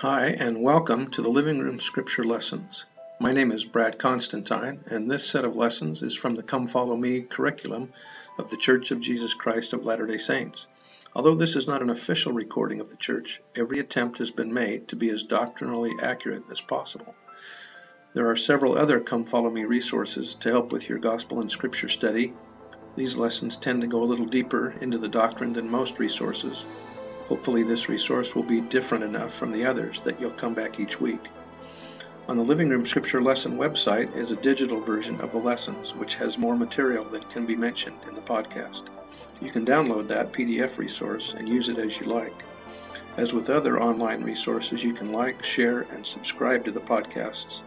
Hi, and welcome to the Living Room Scripture Lessons. My name is Brad Constantine, and this set of lessons is from the Come Follow Me curriculum of the Church of Jesus Christ of Latter day Saints. Although this is not an official recording of the Church, every attempt has been made to be as doctrinally accurate as possible. There are several other Come Follow Me resources to help with your Gospel and Scripture study. These lessons tend to go a little deeper into the doctrine than most resources, Hopefully this resource will be different enough from the others that you'll come back each week. On the Living Room Scripture Lesson website is a digital version of the lessons, which has more material than can be mentioned in the podcast. You can download that PDF resource and use it as you like. As with other online resources, you can like, share, and subscribe to the podcasts.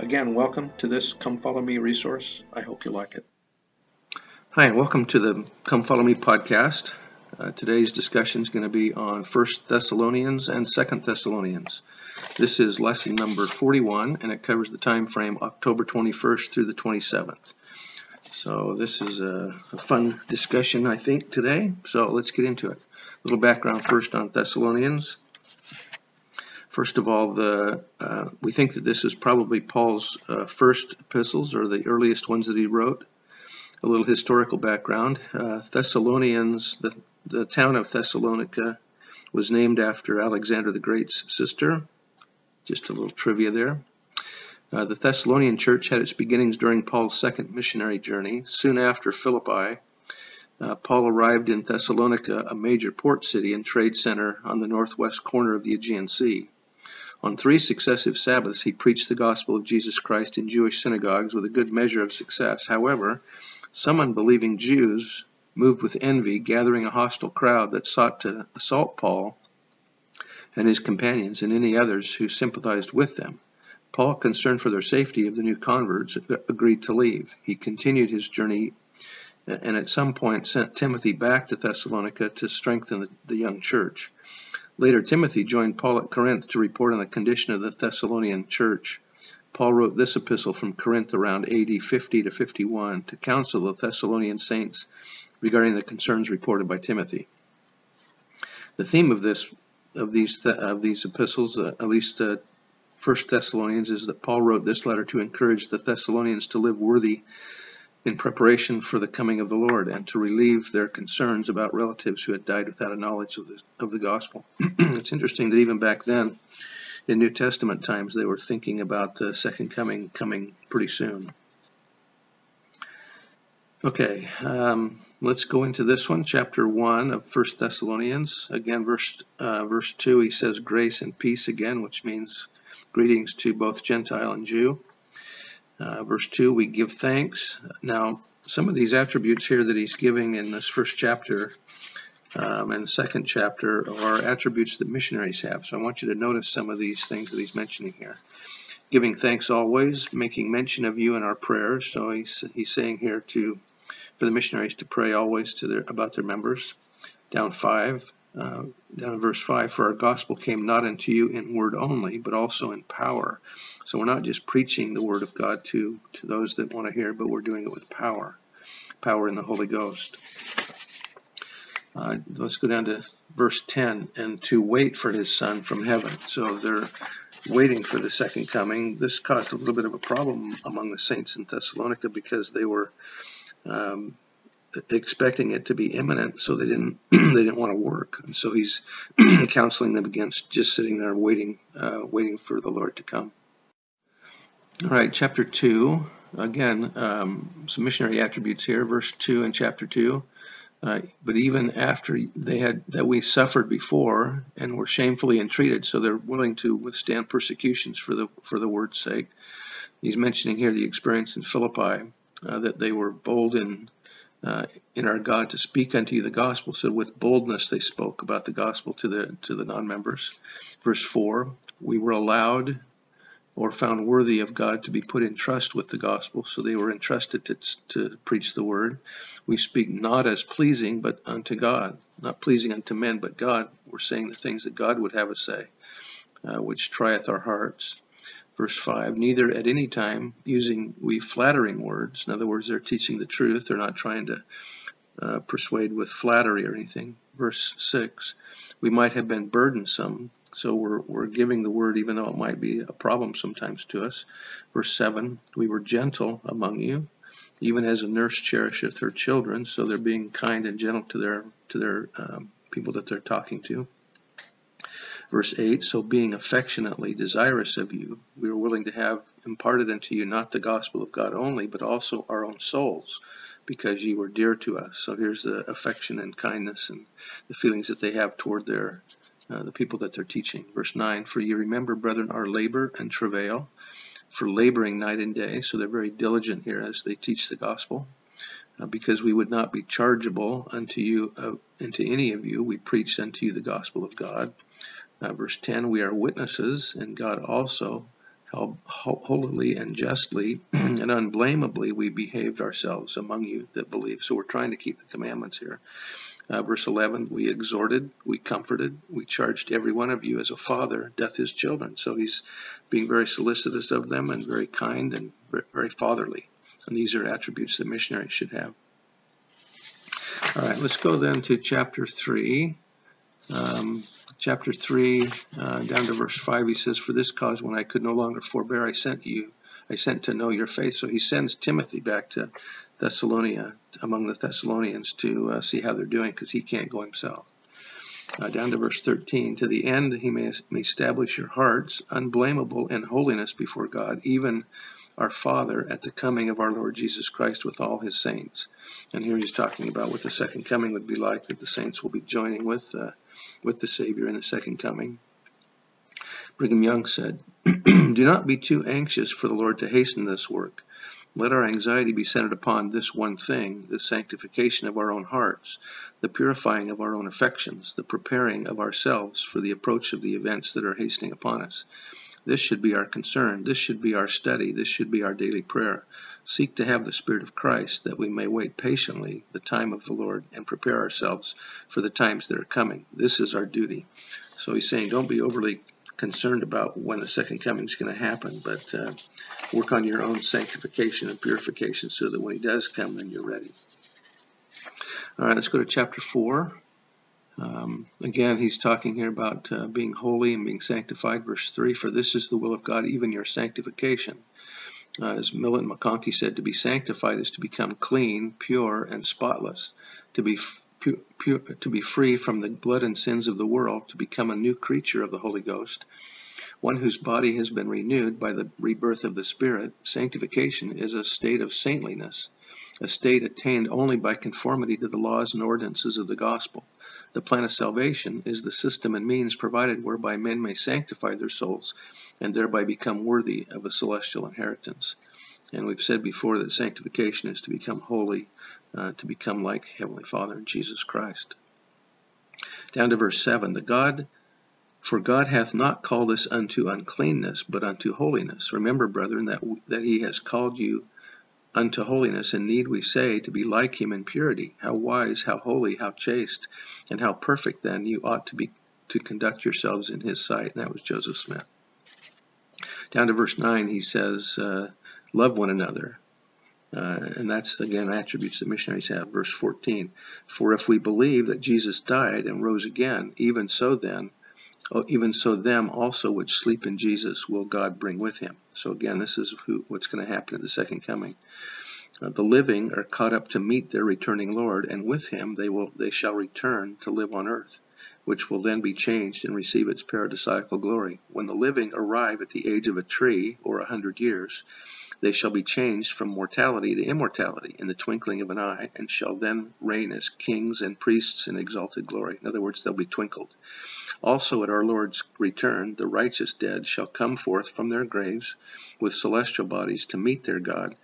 Again, welcome to this Come Follow Me resource. I hope you like it. Hi, and welcome to the Come Follow Me podcast. Uh, today's discussion is going to be on First Thessalonians and Second Thessalonians. This is lesson number 41, and it covers the time frame October 21st through the 27th. So this is a, a fun discussion, I think, today. So let's get into it. A little background first on Thessalonians. First of all, the uh, we think that this is probably Paul's uh, first epistles, or the earliest ones that he wrote a little historical background. Uh, Thessalonians, the, the town of Thessalonica, was named after Alexander the Great's sister. Just a little trivia there. Uh, the Thessalonian church had its beginnings during Paul's second missionary journey. Soon after Philippi, uh, Paul arrived in Thessalonica, a major port city and trade center on the northwest corner of the Aegean Sea. On three successive Sabbaths, he preached the gospel of Jesus Christ in Jewish synagogues with a good measure of success. However, some unbelieving Jews, moved with envy, gathering a hostile crowd that sought to assault Paul and his companions and any others who sympathized with them. Paul, concerned for their safety of the new converts, agreed to leave. He continued his journey and at some point sent Timothy back to Thessalonica to strengthen the young church. Later, Timothy joined Paul at Corinth to report on the condition of the Thessalonian church. Paul wrote this epistle from Corinth around AD 50 to 51 to counsel the Thessalonian saints regarding the concerns reported by Timothy. The theme of this of these of these epistles, uh, at least uh, First Thessalonians, is that Paul wrote this letter to encourage the Thessalonians to live worthy in preparation for the coming of the Lord and to relieve their concerns about relatives who had died without a knowledge of the, of the gospel. it's interesting that even back then, in New Testament times, they were thinking about the second coming coming pretty soon. Okay, um, let's go into this one, chapter one of First Thessalonians. Again, verse uh, verse two, he says grace and peace again, which means greetings to both Gentile and Jew. Uh, verse two, we give thanks. Now, some of these attributes here that he's giving in this first chapter um, and second chapter are attributes that missionaries have. So I want you to notice some of these things that he's mentioning here. Giving thanks always, making mention of you in our prayers. So he's, he's saying here to for the missionaries to pray always to their about their members. Down five, uh, down in verse 5 for our gospel came not unto you in word only but also in power so we're not just preaching the word of god to to those that want to hear but we're doing it with power power in the holy ghost uh, let's go down to verse 10 and to wait for his son from heaven. So they're waiting for the second coming. This caused a little bit of a problem among the saints in Thessalonica because they were um, expecting it to be imminent, so they didn't they didn't want to work. And so he's counseling them against just sitting there waiting uh, waiting for the Lord to come. All right, chapter two. Again, um, some missionary attributes here. Verse two and chapter two. Uh, but even after they had that we suffered before and were shamefully entreated, so they're willing to withstand persecutions for the for the word's sake. He's mentioning here the experience in Philippi uh, that they were bold in uh, in our God to speak unto you the gospel. So with boldness they spoke about the gospel to the to the non-members. Verse four, we were allowed or found worthy of God to be put in trust with the gospel. So they were entrusted to, to preach the word. We speak not as pleasing, but unto God, not pleasing unto men, but God. We're saying the things that God would have us say, uh, which trieth our hearts. Verse 5 Neither at any time using we flattering words. In other words, they're teaching the truth. They're not trying to uh, persuade with flattery or anything. verse 6, we might have been burdensome. So we're, we're giving the word even though it might be a problem sometimes to us. Verse 7, we were gentle among you, even as a nurse cherisheth her children. So they're being kind and gentle to their, to their um, people that they're talking to. Verse 8, so being affectionately desirous of you, we are willing to have imparted unto you not the gospel of God only, but also our own souls because ye were dear to us. So here's the affection and kindness and the feelings that they have toward their uh, the people that they're teaching. Verse 9, For ye remember, brethren, our labor and travail, for laboring night and day. So they're very diligent here as they teach the gospel. Uh, because we would not be chargeable unto you, uh, unto any of you, we preached unto you the gospel of God. Uh, verse 10, we are witnesses, and God also how holily and justly and unblameably we behaved ourselves among you that believe. So we're trying to keep the commandments here. Uh, verse 11, we exhorted, we comforted, we charged every one of you as a father doth his children. So he's being very solicitous of them and very kind and very fatherly. And these are attributes that missionaries should have. All right, let's go then to chapter 3. Um, chapter 3, uh, down to verse 5, he says, For this cause, when I could no longer forbear, I sent you, I sent to know your faith. So he sends Timothy back to Thessalonica, among the Thessalonians, to uh, see how they're doing, because he can't go himself. Uh, down to verse 13, to the end he may, may establish your hearts unblameable in holiness before God, even our Father at the coming of our Lord Jesus Christ with all his saints. And here he's talking about what the second coming would be like, that the saints will be joining with, uh, with the Savior in the second coming. Brigham Young said, Do not be too anxious for the Lord to hasten this work. Let our anxiety be centered upon this one thing, the sanctification of our own hearts, the purifying of our own affections, the preparing of ourselves for the approach of the events that are hastening upon us. This should be our concern. This should be our study. This should be our daily prayer. Seek to have the Spirit of Christ that we may wait patiently the time of the Lord and prepare ourselves for the times that are coming. This is our duty. So he's saying, don't be overly concerned about when the second coming is going to happen, but uh, work on your own sanctification and purification so that when he does come, then you're ready. All right, let's go to chapter 4. Um, again, he's talking here about uh, being holy and being sanctified. Verse 3 For this is the will of God, even your sanctification. Uh, as Millet McConkie said, to be sanctified is to become clean, pure, and spotless, to be pu- pu- to be free from the blood and sins of the world, to become a new creature of the Holy Ghost, one whose body has been renewed by the rebirth of the Spirit. Sanctification is a state of saintliness, a state attained only by conformity to the laws and ordinances of the gospel. The plan of salvation is the system and means provided whereby men may sanctify their souls and thereby become worthy of a celestial inheritance. And we've said before that sanctification is to become holy, uh, to become like Heavenly Father in Jesus Christ. Down to verse 7 The God, for God hath not called us unto uncleanness, but unto holiness. Remember, brethren, that, that He has called you unto holiness, and need we say, to be like him in purity. How wise, how holy, how chaste, and how perfect then you ought to be to conduct yourselves in his sight. And that was Joseph Smith. Down to verse 9, he says, uh, Love one another. Uh, and that's, again, attributes that missionaries have. Verse 14, For if we believe that Jesus died and rose again, even so then, Oh, even so them also which sleep in Jesus will God bring with him. So again, this is who, what's going to happen at the second coming. Uh, the living are caught up to meet their returning Lord, and with him they will they shall return to live on earth, which will then be changed and receive its paradisiacal glory. When the living arrive at the age of a tree or a hundred years, they shall be changed from mortality to immortality in the twinkling of an eye, and shall then reign as kings and priests in exalted glory. In other words, they'll be twinkled. Also at our Lord's return, the righteous dead shall come forth from their graves with celestial bodies to meet their God.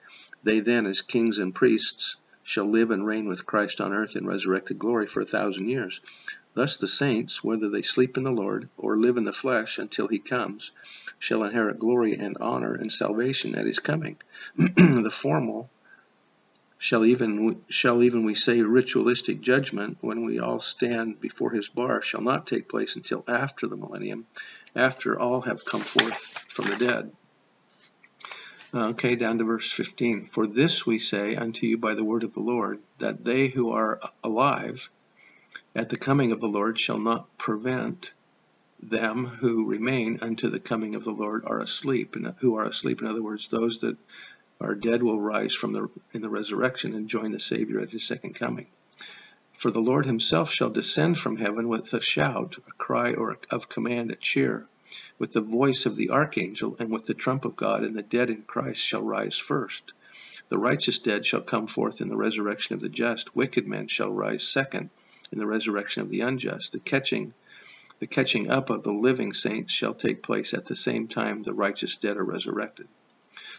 They then, as kings and priests, shall live and reign with Christ on earth in resurrected glory for a thousand years. Thus the saints, whether they sleep in the Lord or live in the flesh until he comes, shall inherit glory and honor and salvation at his coming. the formal shall even shall even we say ritualistic judgment when we all stand before his bar shall not take place until after the millennium, after all have come forth from the dead. Uh, okay, down to verse 15. For this we say unto you by the word of the Lord, that they who are alive at the coming of the Lord shall not prevent them who remain unto the coming of the Lord are asleep, and who are asleep. In other words, those that are dead will rise from the in the resurrection and join the Savior at his second coming. For the Lord himself shall descend from heaven with a shout, a cry or of command, a cheer, with the voice of the archangel, and with the trump of God, and the dead in Christ shall rise first. The righteous dead shall come forth in the resurrection of the just, wicked men shall rise second in the resurrection of the unjust. The catching the catching up of the living saints shall take place at the same time the righteous dead are resurrected.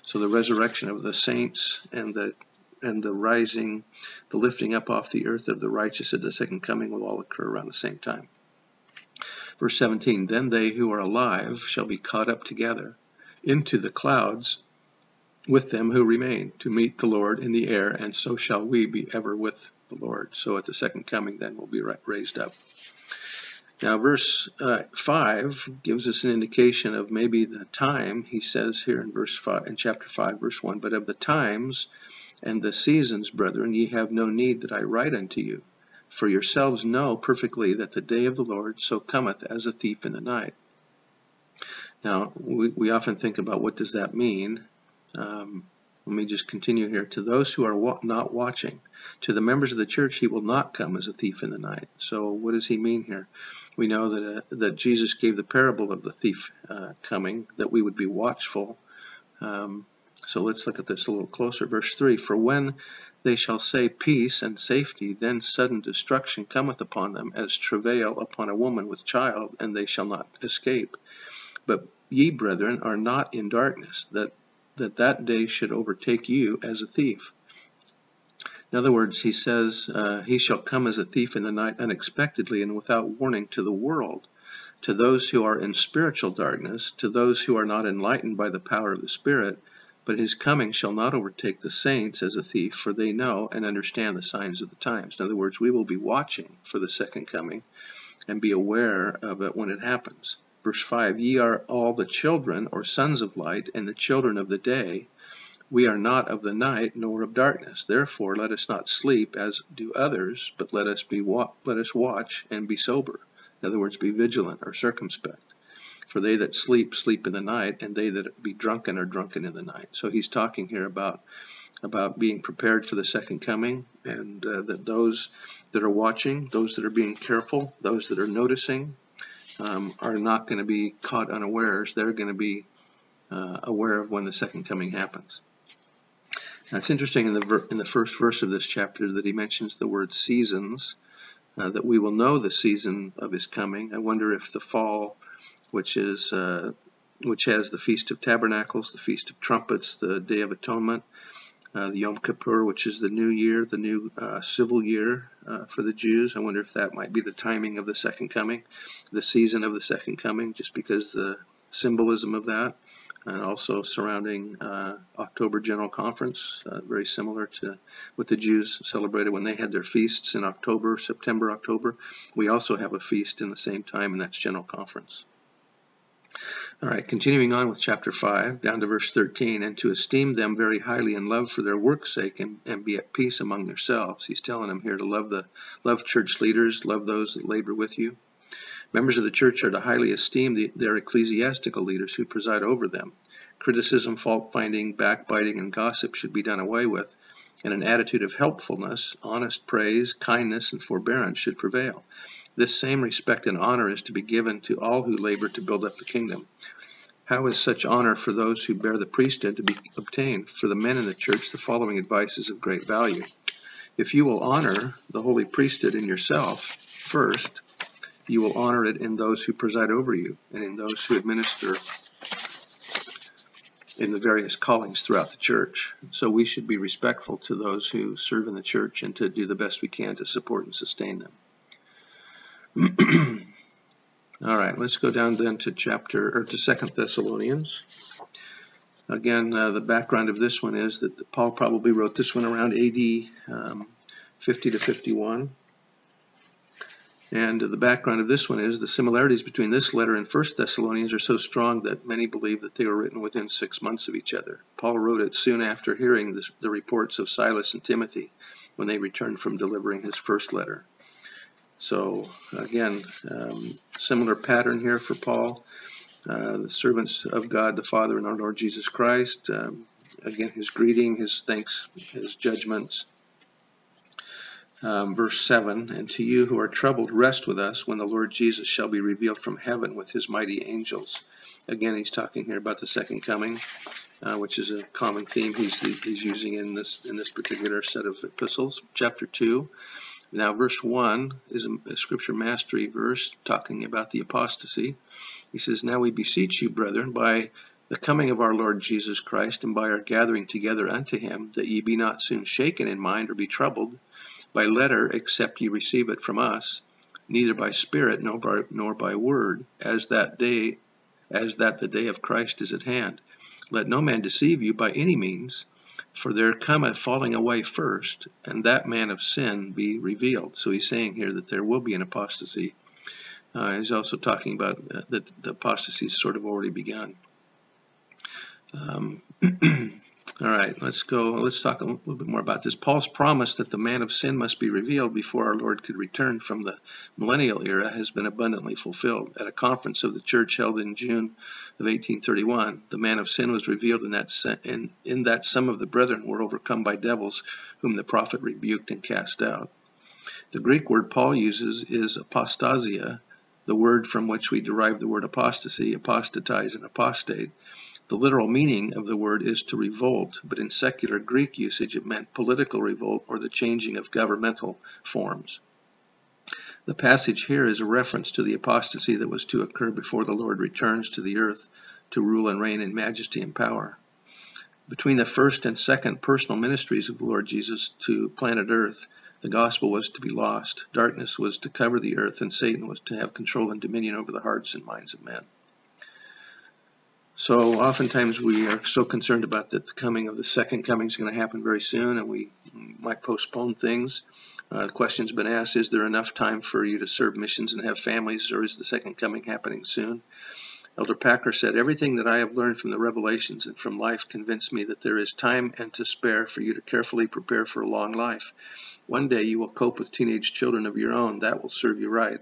So the resurrection of the saints and the and the rising, the lifting up off the earth of the righteous at the second coming will all occur around the same time. Verse 17 Then they who are alive shall be caught up together into the clouds with them who remain to meet the Lord in the air, and so shall we be ever with the Lord. So at the second coming, then we'll be raised up. Now, verse uh, 5 gives us an indication of maybe the time, he says here in verse 5, in chapter 5, verse 1, but of the times and the seasons, brethren, ye have no need that I write unto you. For yourselves know perfectly that the day of the Lord so cometh as a thief in the night. Now, we, we often think about what does that mean. Um, let me just continue here. To those who are wa not watching, to the members of the church, he will not come as a thief in the night. So, what does he mean here? We know that uh, that Jesus gave the parable of the thief uh, coming, that we would be watchful. Um, so let's look at this a little closer. Verse 3 For when they shall say peace and safety, then sudden destruction cometh upon them, as travail upon a woman with child, and they shall not escape. But ye, brethren, are not in darkness, that that, that day should overtake you as a thief. In other words, he says, uh, He shall come as a thief in the night unexpectedly and without warning to the world, to those who are in spiritual darkness, to those who are not enlightened by the power of the Spirit, but his coming shall not overtake the saints as a thief, for they know and understand the signs of the times. In other words, we will be watching for the second coming and be aware of it when it happens. Verse 5 Ye are all the children or sons of light, and the children of the day. We are not of the night nor of darkness. Therefore let us not sleep as do others, but let us be let us watch and be sober. In other words, be vigilant or circumspect. For they that sleep, sleep in the night, and they that be drunken are drunken in the night. So he's talking here about about being prepared for the second coming, and uh, that those that are watching, those that are being careful, those that are noticing, um, are not going to be caught unawares. They're going to be uh, aware of when the second coming happens. Now it's interesting in the in the first verse of this chapter that he mentions the word seasons, uh, that we will know the season of his coming. I wonder if the fall which is uh, which has the Feast of Tabernacles, the Feast of Trumpets, the Day of Atonement, uh, the Yom Kippur, which is the new year, the new uh, civil year uh, for the Jews. I wonder if that might be the timing of the second coming, the season of the second coming, just because the symbolism of that, and also surrounding uh, October General Conference, uh, very similar to what the Jews celebrated when they had their feasts in October, September, October. We also have a feast in the same time, and that's General Conference. All right, continuing on with chapter 5, down to verse 13, and to esteem them very highly in love for their work's sake and, and be at peace among yourselves. He's telling them here to love the love church leaders, love those that labor with you. Members of the church are to highly esteem the, their ecclesiastical leaders who preside over them. Criticism, fault finding, backbiting, and gossip should be done away with, and an attitude of helpfulness, honest praise, kindness, and forbearance should prevail. This same respect and honor is to be given to all who labor to build up the kingdom. How is such honor for those who bear the priesthood to be obtained? For the men in the church, the following advice is of great value. If you will honor the holy priesthood in yourself first, you will honor it in those who preside over you and in those who administer in the various callings throughout the church. So we should be respectful to those who serve in the church and to do the best we can to support and sustain them. All right, let's go down then to chapter or to Second Thessalonians. Again, uh, the background of this one is that Paul probably wrote this one around AD um, 50 to 51. And the background of this one is the similarities between this letter and First Thessalonians are so strong that many believe that they were written within six months of each other. Paul wrote it soon after hearing the reports of Silas and Timothy when they returned from delivering his first letter. So again, um, similar pattern here for Paul. Uh, the servants of God the Father and our Lord Jesus Christ. Um, again, his greeting, his thanks, his judgments. Um, verse 7 And to you who are troubled, rest with us when the Lord Jesus shall be revealed from heaven with his mighty angels. Again, he's talking here about the second coming, uh, which is a common theme he's, he's using in this, in this particular set of epistles. Chapter 2. Now, verse 1 is a, scripture mastery verse talking about the apostasy. He says, Now we beseech you, brethren, by the coming of our Lord Jesus Christ, and by our gathering together unto him, that ye be not soon shaken in mind or be troubled by letter, except ye receive it from us, neither by spirit nor by, nor by word, as that day, as that the day of Christ is at hand. Let no man deceive you by any means, for there cometh falling away first, and that man of sin be revealed. So he's saying here that there will be an apostasy. Uh, he's also talking about uh, that the apostasy has sort of already begun. Um, all right, let's go. Let's talk a little bit more about this. Paul's promise that the man of sin must be revealed before our Lord could return from the millennial era has been abundantly fulfilled. At a conference of the church held in June of 1831, the man of sin was revealed in that, in, in that some of the brethren were overcome by devils, whom the prophet rebuked and cast out. The Greek word Paul uses is apostasia, the word from which we derive the word apostasy, apostatize, and apostate. The literal meaning of the word is to revolt, but in secular Greek usage it meant political revolt or the changing of governmental forms. The passage here is a reference to the apostasy that was to occur before the Lord returns to the earth to rule and reign in majesty and power. Between the first and second personal ministries of the Lord Jesus to planet Earth, the gospel was to be lost, darkness was to cover the earth, and Satan was to have control and dominion over the hearts and minds of men. So oftentimes we are so concerned about that the coming of the second coming is going to happen very soon, and we might postpone things. Uh, the question's been asked, is there enough time for you to serve missions and have families, or is the second coming happening soon? Elder Packer said, Everything that I have learned from the revelations and from life convinced me that there is time and to spare for you to carefully prepare for a long life. One day you will cope with teenage children of your own. That will serve you right.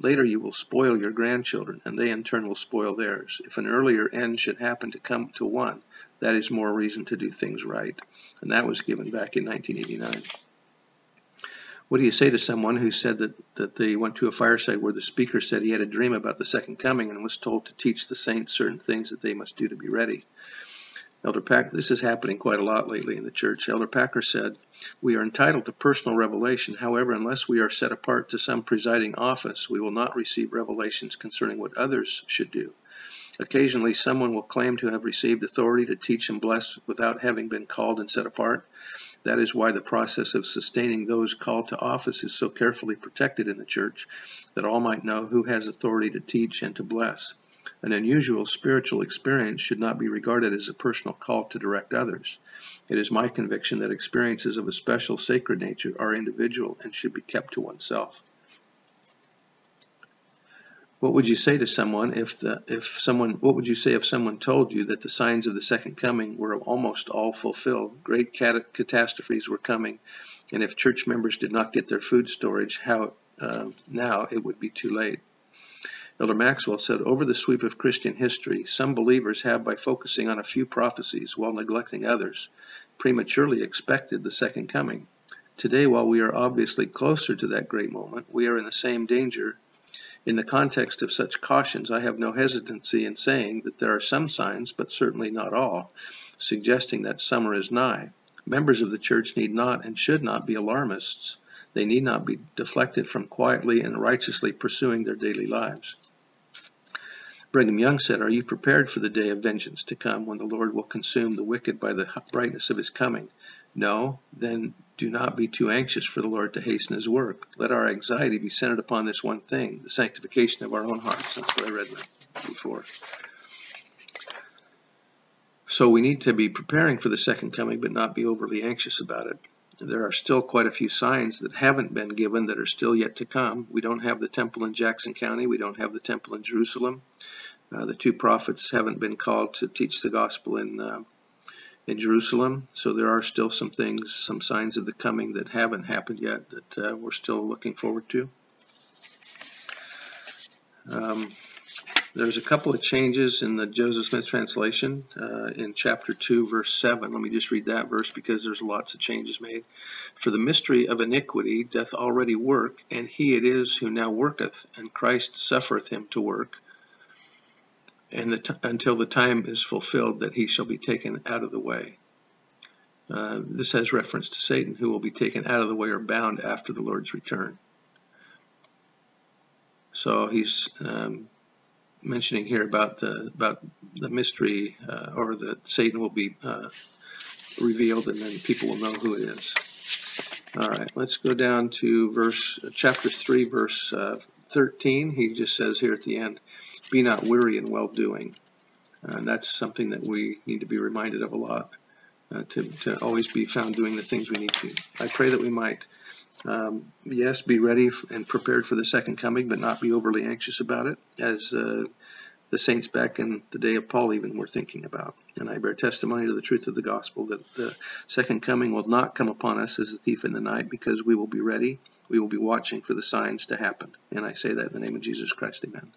Later you will spoil your grandchildren, and they in turn will spoil theirs. If an earlier end should happen to come to one, that is more reason to do things right. And that was given back in 1989. What do you say to someone who said that, that they went to a fireside where the speaker said he had a dream about the second coming and was told to teach the saints certain things that they must do to be ready? Elder Packer, this is happening quite a lot lately in the church. Elder Packer said, We are entitled to personal revelation. However, unless we are set apart to some presiding office, we will not receive revelations concerning what others should do. Occasionally, someone will claim to have received authority to teach and bless without having been called and set apart. That is why the process of sustaining those called to office is so carefully protected in the church, that all might know who has authority to teach and to bless. An unusual spiritual experience should not be regarded as a personal call to direct others. It is my conviction that experiences of a special sacred nature are individual and should be kept to oneself. What would you say to someone if the if someone what would you say if someone told you that the signs of the second coming were almost all fulfilled, great cat catastrophes were coming, and if church members did not get their food storage, how uh, now it would be too late. Elder Maxwell said, Over the sweep of Christian history, some believers have, by focusing on a few prophecies while neglecting others, prematurely expected the second coming. Today, while we are obviously closer to that great moment, we are in the same danger in the context of such cautions, I have no hesitancy in saying that there are some signs, but certainly not all, suggesting that summer is nigh. Members of the church need not and should not be alarmists. They need not be deflected from quietly and righteously pursuing their daily lives. Brigham Young said, Are you prepared for the day of vengeance to come when the Lord will consume the wicked by the brightness of his coming? No, then do not be too anxious for the Lord to hasten his work. Let our anxiety be centered upon this one thing, the sanctification of our own hearts. That's what I read before. So we need to be preparing for the second coming, but not be overly anxious about it. There are still quite a few signs that haven't been given that are still yet to come. We don't have the temple in Jackson County. We don't have the temple in Jerusalem. Uh, the two prophets haven't been called to teach the gospel in uh, in Jerusalem. So there are still some things, some signs of the coming that haven't happened yet that uh, we're still looking forward to. Um, there's a couple of changes in the Joseph Smith translation uh, in chapter 2, verse 7. Let me just read that verse because there's lots of changes made. For the mystery of iniquity doth already work, and he it is who now worketh, and Christ suffereth him to work, and the until the time is fulfilled that he shall be taken out of the way. Uh, this has reference to Satan, who will be taken out of the way or bound after the Lord's return. So he's um, mentioning here about the about the mystery, uh, or that Satan will be uh, revealed, and then people will know who it is. All right, let's go down to verse chapter three, verse uh, 13. He just says here at the end, "Be not weary in well doing," and that's something that we need to be reminded of a lot uh, to, to always be found doing the things we need to. I pray that we might, um, yes, be ready and prepared for the second coming, but not be overly anxious about it, as uh, the saints back in the day of Paul even were thinking about. And I bear testimony to the truth of the gospel that the second coming will not come upon us as a thief in the night, because we will be ready. We will be watching for the signs to happen. And I say that in the name of Jesus Christ. Amen.